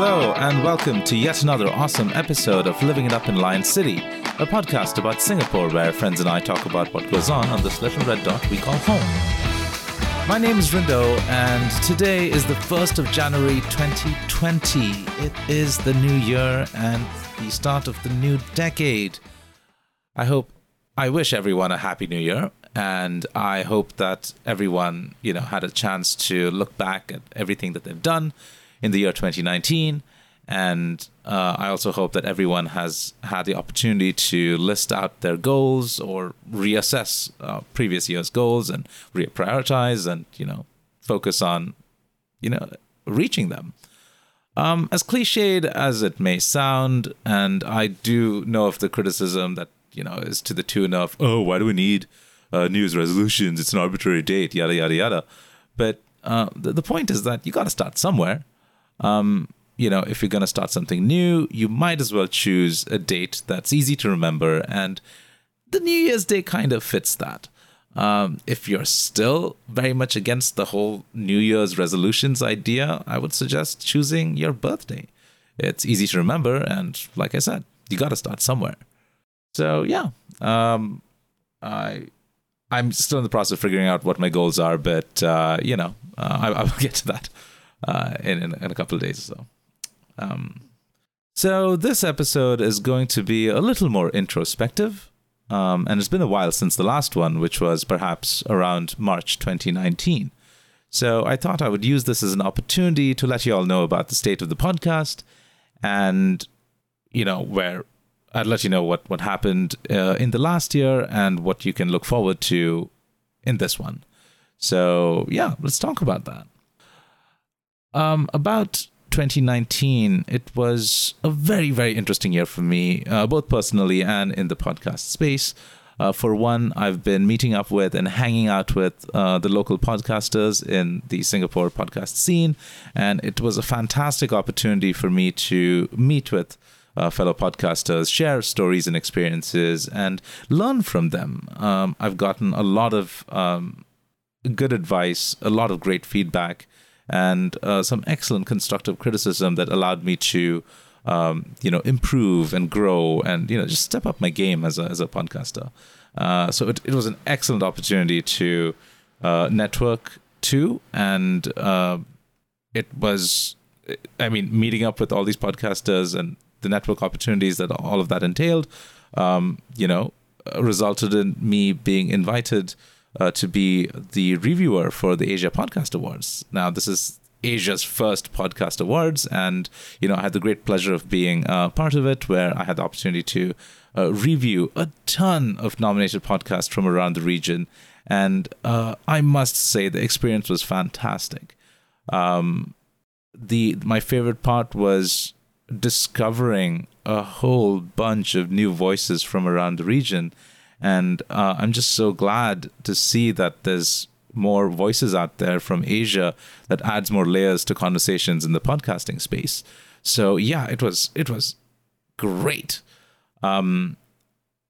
Hello, and welcome to yet another awesome episode of Living It Up in Lion City, a podcast about Singapore where friends and I talk about what goes on on this little red dot we call home. My name is Rindo, and today is the 1st of January 2020. It is the new year and the start of the new decade. I hope, I wish everyone a happy new year, and I hope that everyone, you know, had a chance to look back at everything that they've done in the year 2019. And uh, I also hope that everyone has had the opportunity to list out their goals or reassess uh, previous year's goals and reprioritize and, you know, focus on, you know, reaching them. Um, as cliched as it may sound, and I do know of the criticism that, you know, is to the tune of, oh, why do we need uh, New Year's resolutions? It's an arbitrary date, yada, yada, yada. But uh, the, the point is that you got to start somewhere um, you know, if you're going to start something new, you might as well choose a date that's easy to remember. And the New Year's Day kind of fits that. Um, if you're still very much against the whole New Year's resolutions idea, I would suggest choosing your birthday. It's easy to remember, and like I said, you got to start somewhere. So yeah, um, I I'm still in the process of figuring out what my goals are, but uh, you know, uh, I, I will get to that uh, in, in, in a couple of days or so. Um, so this episode is going to be a little more introspective. Um, and it's been a while since the last one, which was perhaps around March 2019. So I thought I would use this as an opportunity to let you all know about the state of the podcast and, you know, where I'd let you know what, what happened uh, in the last year and what you can look forward to in this one. So, yeah, let's talk about that. Um, about 2019, it was a very, very interesting year for me, uh, both personally and in the podcast space. Uh, for one, I've been meeting up with and hanging out with uh, the local podcasters in the Singapore podcast scene. And it was a fantastic opportunity for me to meet with uh, fellow podcasters, share stories and experiences, and learn from them. Um, I've gotten a lot of um, good advice, a lot of great feedback and uh, some excellent constructive criticism that allowed me to um, you know improve and grow and you know just step up my game as a as a podcaster. Uh, so it, it was an excellent opportunity to uh, network too, and uh, it was I mean meeting up with all these podcasters and the network opportunities that all of that entailed. Um, you know, resulted in me being invited uh, to be the reviewer for the Asia Podcast Awards. Now, this is Asia's first podcast awards, and you know I had the great pleasure of being uh, part of it, where I had the opportunity to uh, review a ton of nominated podcasts from around the region, and uh, I must say the experience was fantastic. Um, the my favorite part was discovering a whole bunch of new voices from around the region and uh, I'm just so glad to see that there's more voices out there from Asia that adds more layers to conversations in the podcasting space. So yeah, it was it was great. Um,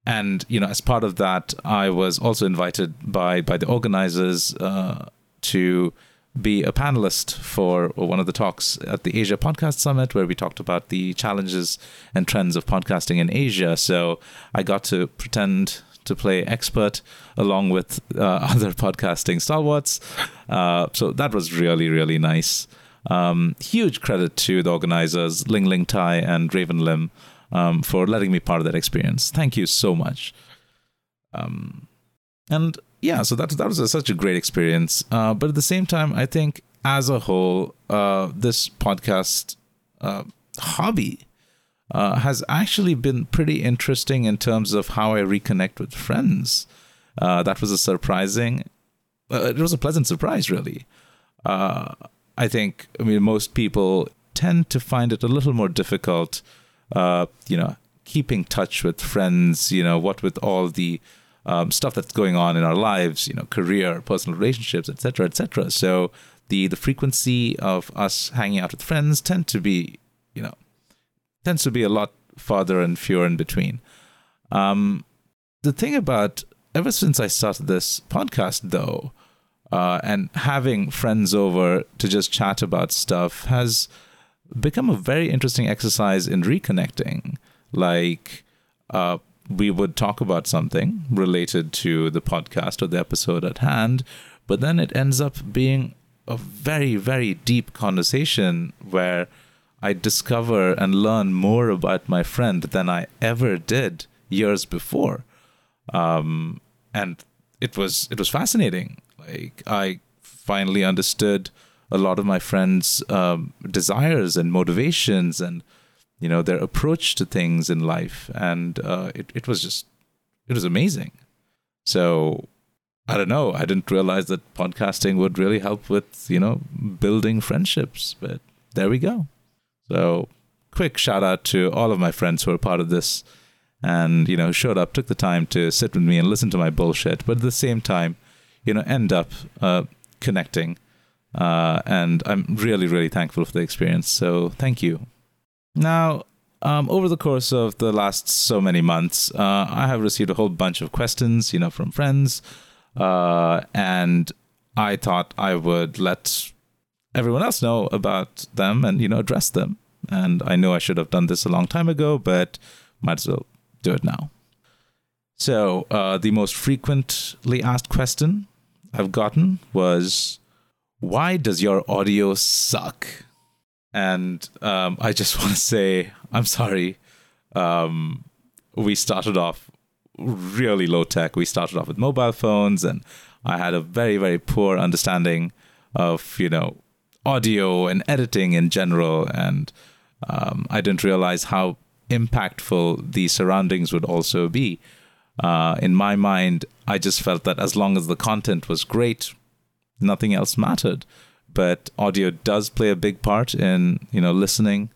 and you know, as part of that, I was also invited by by the organizers uh, to be a panelist for one of the talks at the Asia Podcast Summit, where we talked about the challenges and trends of podcasting in Asia. So I got to pretend to play expert along with uh, other podcasting stalwarts. Uh, so that was really, really nice. Um, huge credit to the organizers, Ling Ling Tai and Raven Lim, um, for letting me part of that experience. Thank you so much. Um, and yeah, so that that was a, such a great experience. Uh, but at the same time, I think as a whole, uh, this podcast uh, hobby uh, has actually been pretty interesting in terms of how I reconnect with friends. Uh, that was a surprising, uh, it was a pleasant surprise, really. Uh, I think, I mean, most people tend to find it a little more difficult, uh, you know, keeping touch with friends, you know, what with all the um, stuff that's going on in our lives, you know, career, personal relationships, etc., etc. So the the frequency of us hanging out with friends tend to be, you know, tends to be a lot farther and fewer in between. Um, the thing about ever since I started this podcast, though, uh, and having friends over to just chat about stuff has become a very interesting exercise in reconnecting. Like, uh, we would talk about something related to the podcast or the episode at hand, but then it ends up being a very, very deep conversation where I discover and learn more about my friend than I ever did years before. Um, and it was it was fascinating. Like I finally understood a lot of my friends' um, desires and motivations, and you know their approach to things in life, and uh, it it was just it was amazing. So I don't know. I didn't realize that podcasting would really help with you know building friendships, but there we go. So quick shout out to all of my friends who are part of this and you know showed up took the time to sit with me and listen to my bullshit but at the same time you know end up uh, connecting uh, and i'm really really thankful for the experience. So thank you. Now um, over the course of the last so many months uh, i have received a whole bunch of questions you know from friends uh, and i thought i would let everyone else know about them and you know address them and i know i should have done this a long time ago but might as well do it now. So, uh, the most frequently asked question I've gotten was, Why does your audio suck? And um, I just want to say, I'm sorry. Um, we started off really low tech. We started off with mobile phones, and I had a very, very poor understanding of, you know, audio and editing in general. And um, I didn't realize how impactful the surroundings would also be. Uh, in my mind, I just felt that as long as the content was great, nothing else mattered. But audio does play a big part in you know listening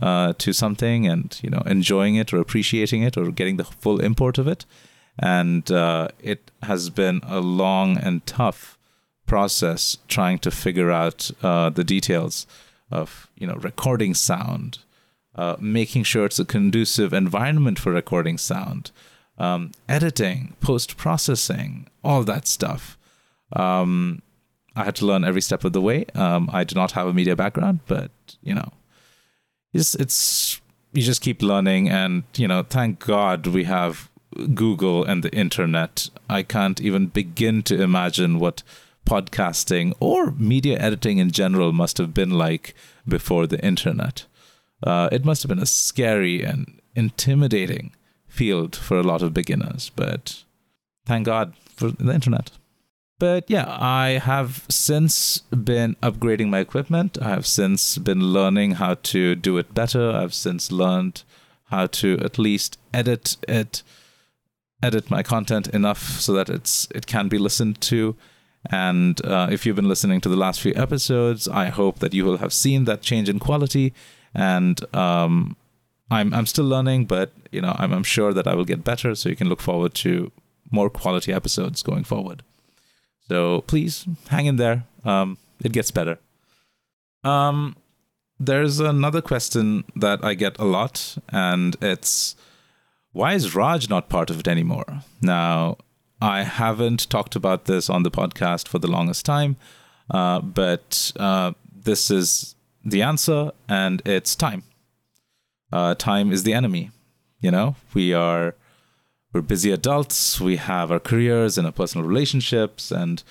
uh, to something and you know enjoying it or appreciating it or getting the full import of it. And uh, it has been a long and tough process trying to figure out uh, the details of you know recording sound, uh, making sure it's a conducive environment for recording sound, um, editing, post processing, all that stuff. Um, I had to learn every step of the way. Um, I do not have a media background, but you know, it's it's you just keep learning, and you know, thank God we have Google and the internet. I can't even begin to imagine what podcasting or media editing in general must have been like before the internet uh, it must have been a scary and intimidating field for a lot of beginners. But thank God for the internet. But yeah, I have since been upgrading my equipment. I have since been learning how to do it better. I've since learned how to at least edit it, edit my content enough so that it's it can be listened to. And uh, if you've been listening to the last few episodes, I hope that you will have seen that change in quality and um, I'm I'm still learning, but you know I'm I'm sure that I will get better. So you can look forward to more quality episodes going forward. So please hang in there. Um, it gets better. Um, there's another question that I get a lot, and it's why is Raj not part of it anymore? Now, I haven't talked about this on the podcast for the longest time, uh, but uh, this is the answer, and it's time. Uh, time is the enemy. You know, we are we're busy adults. We have our careers and our personal relationships, and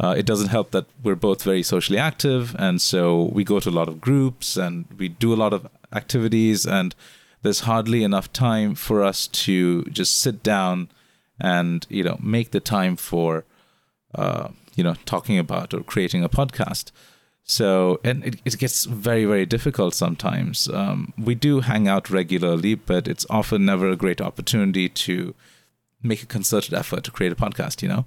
uh, it doesn't help that we're both very socially active, and so we go to a lot of groups and we do a lot of activities, and there's hardly enough time for us to just sit down and you know make the time for uh, you know talking about or creating a podcast. So, and it, it gets very, very difficult sometimes. Um, we do hang out regularly, but it's often never a great opportunity to make a concerted effort to create a podcast, you know?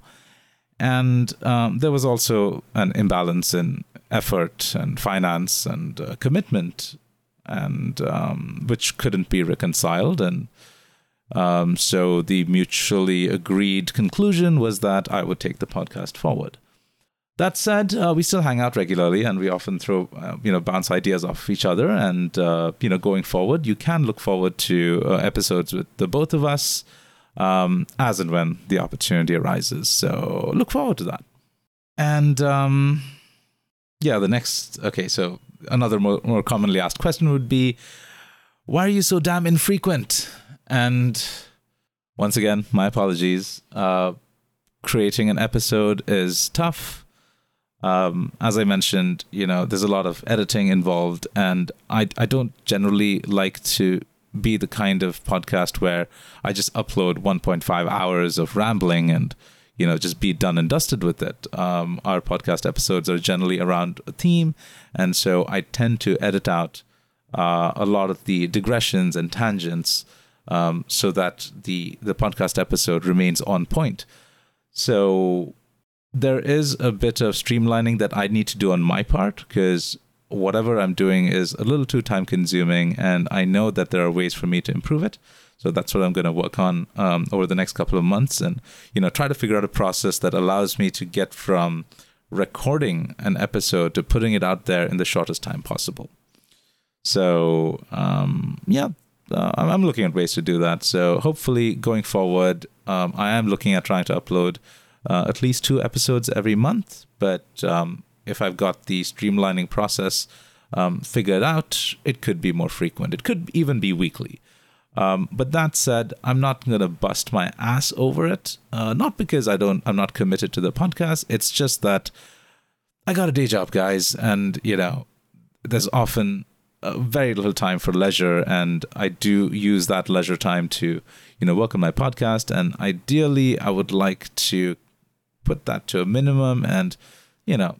And um, there was also an imbalance in effort and finance and uh, commitment, and um, which couldn't be reconciled. And um, so the mutually agreed conclusion was that I would take the podcast forward. That said, uh, we still hang out regularly, and we often throw, uh, you know, bounce ideas off each other. And uh, you know, going forward, you can look forward to uh, episodes with the both of us, um, as and when the opportunity arises. So look forward to that. And um, yeah, the next. Okay, so another more, more commonly asked question would be, why are you so damn infrequent? And once again, my apologies. Uh, creating an episode is tough. Um, as I mentioned, you know, there's a lot of editing involved, and I I don't generally like to be the kind of podcast where I just upload 1.5 hours of rambling and you know just be done and dusted with it. Um, our podcast episodes are generally around a theme, and so I tend to edit out uh, a lot of the digressions and tangents um, so that the the podcast episode remains on point. So there is a bit of streamlining that I need to do on my part because whatever I'm doing is a little too time consuming, and I know that there are ways for me to improve it. So that's what I'm going to work on um, over the next couple of months, and you know, try to figure out a process that allows me to get from recording an episode to putting it out there in the shortest time possible. So um, yeah, uh, I'm looking at ways to do that. So hopefully, going forward, um, I am looking at trying to upload uh, at least two episodes every month. But um, if I've got the streamlining process um, figured out, it could be more frequent. It could even be weekly. Um, but that said, I'm not gonna bust my ass over it. Uh, not because I don't, I'm not committed to the podcast. It's just that I got a day job, guys, and you know, there's often very little time for leisure, and I do use that leisure time to, you know, work on my podcast. And ideally, I would like to put that to a minimum, and you know,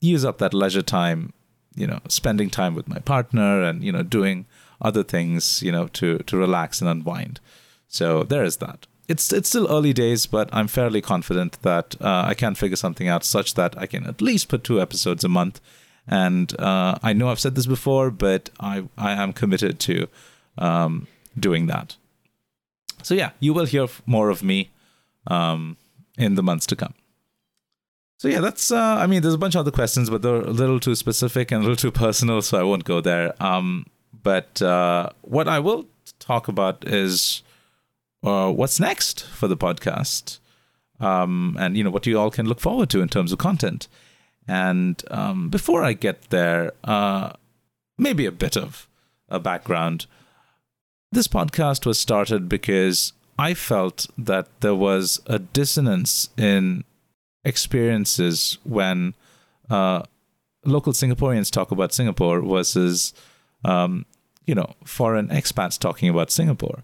use up that leisure time, you know, spending time with my partner, and you know, doing other things, you know, to to relax and unwind. So there is that. It's it's still early days, but I'm fairly confident that uh, I can figure something out such that I can at least put two episodes a month. And uh, I know I've said this before, but I I am committed to um, doing that. So yeah, you will hear more of me um, in the months to come. So yeah, that's. Uh, I mean, there's a bunch of other questions, but they're a little too specific and a little too personal, so I won't go there. Um, but uh, what I will talk about is uh, what's next for the podcast, um, and you know what you all can look forward to in terms of content. And um, before I get there, uh, maybe a bit of a background. This podcast was started because I felt that there was a dissonance in experiences when uh, local Singaporeans talk about Singapore versus um, you know, foreign expats talking about Singapore.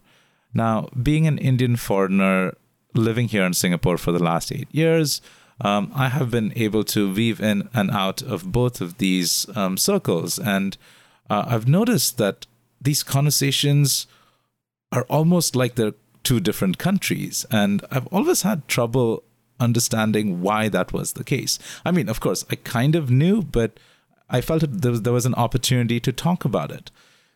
Now, being an Indian foreigner living here in Singapore for the last eight years, um, I have been able to weave in and out of both of these um, circles. And uh, I've noticed that these conversations are almost like they're two different countries. And I've always had trouble understanding why that was the case. I mean, of course, I kind of knew, but I felt there was, there was an opportunity to talk about it.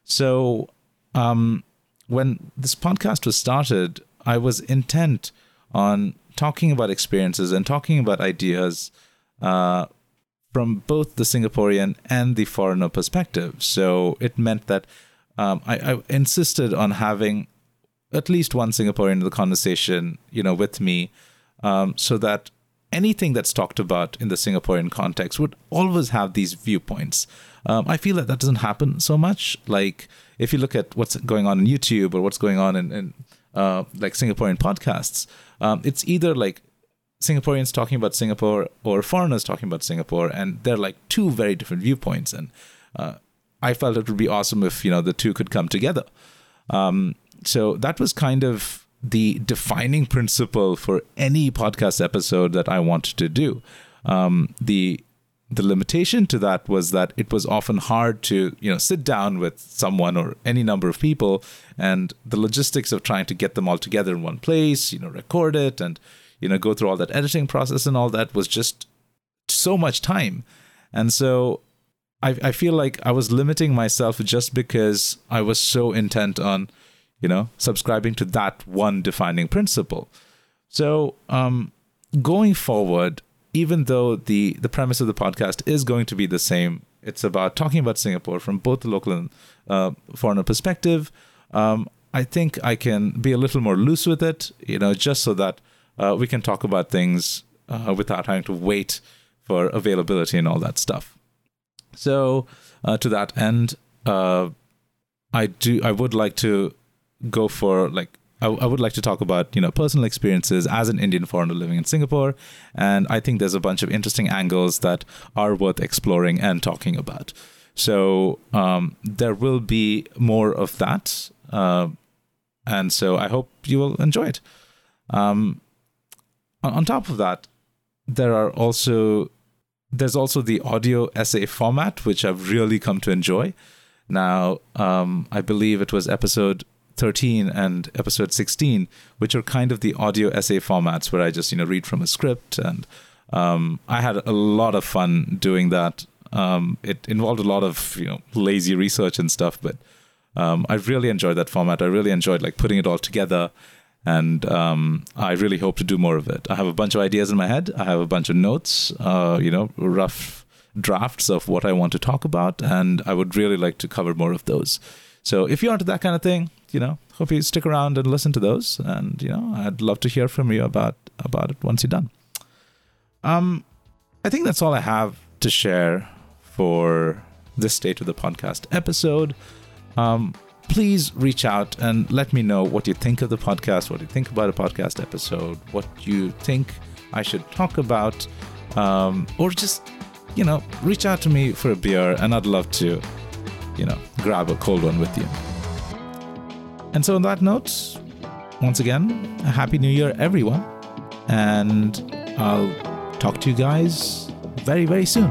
So, um, when this podcast was started, I was intent on talking about experiences and talking about ideas uh, from both the Singaporean and the foreigner perspective. So it meant that um, I, I, insisted on having at least one Singaporean in the conversation, you know, with me, um, so that anything that's talked about in the Singaporean context would always have these viewpoints. Um, I feel that that doesn't happen so much. Like if you look at what's going on in YouTube or what's going on in, in uh, like Singaporean podcasts, um, it's either like Singaporeans talking about Singapore or foreigners talking about Singapore, and they're like two very different viewpoints. And uh, I felt it would be awesome if you know the two could come together. Um, so that was kind of the defining principle for any podcast episode that I wanted to do. Um, the the limitation to that was that it was often hard to you know sit down with someone or any number of people and the logistics of trying to get them all together in one place you know record it and you know go through all that editing process and all that was just so much time and so I, I feel like I was limiting myself just because I was so intent on you know, subscribing to that one defining principle. So, um, going forward, even though the the premise of the podcast is going to be the same, it's about talking about Singapore from both the local and uh, foreigner perspective. Um, I think I can be a little more loose with it, you know, just so that uh, we can talk about things uh, without having to wait for availability and all that stuff. So, uh, to that end, uh, I do. I would like to go for like. I, I would like to talk about you know personal experiences as an Indian foreigner living in Singapore, and I think there's a bunch of interesting angles that are worth exploring and talking about. So um, there will be more of that, uh, and so I hope you will enjoy it. Um, on, on top of that, there are also there's also the audio essay format, which I've really come to enjoy. Now, um, I believe it was episode 13 and episode 16, which are kind of the audio essay formats where I just, you know, read from a script. And um, I had a lot of fun doing that. Um, it involved a lot of, you know, lazy research and stuff, but um, I really enjoyed that format. I really enjoyed like putting it all together and um, I really hope to do more of it. I have a bunch of ideas in my head. I have a bunch of notes, uh, you know, rough drafts of what I want to talk about, and I would really like to cover more of those. So if you're into that kind of thing, you know, hope you stick around and listen to those, and you know, I'd love to hear from you about about it once you're done. Um, I think that's all I have to share for this state of the podcast episode. Um, please reach out and let me know what you think of the podcast, what you think about a podcast episode, what you think I should talk about, um, or just, you know, reach out to me for a beer and I'd love to, you know, grab a cold one with you. And so, on that note, once again, a happy new year, everyone. And I'll talk to you guys very, very soon.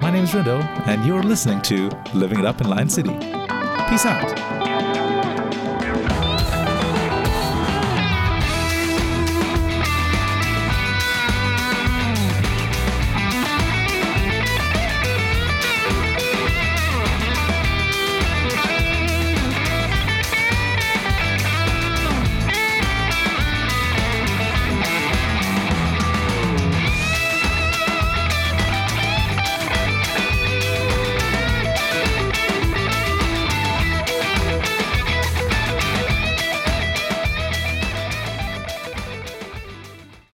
My name is Rindo, and you're listening to Living It Up in Lion City. Peace out.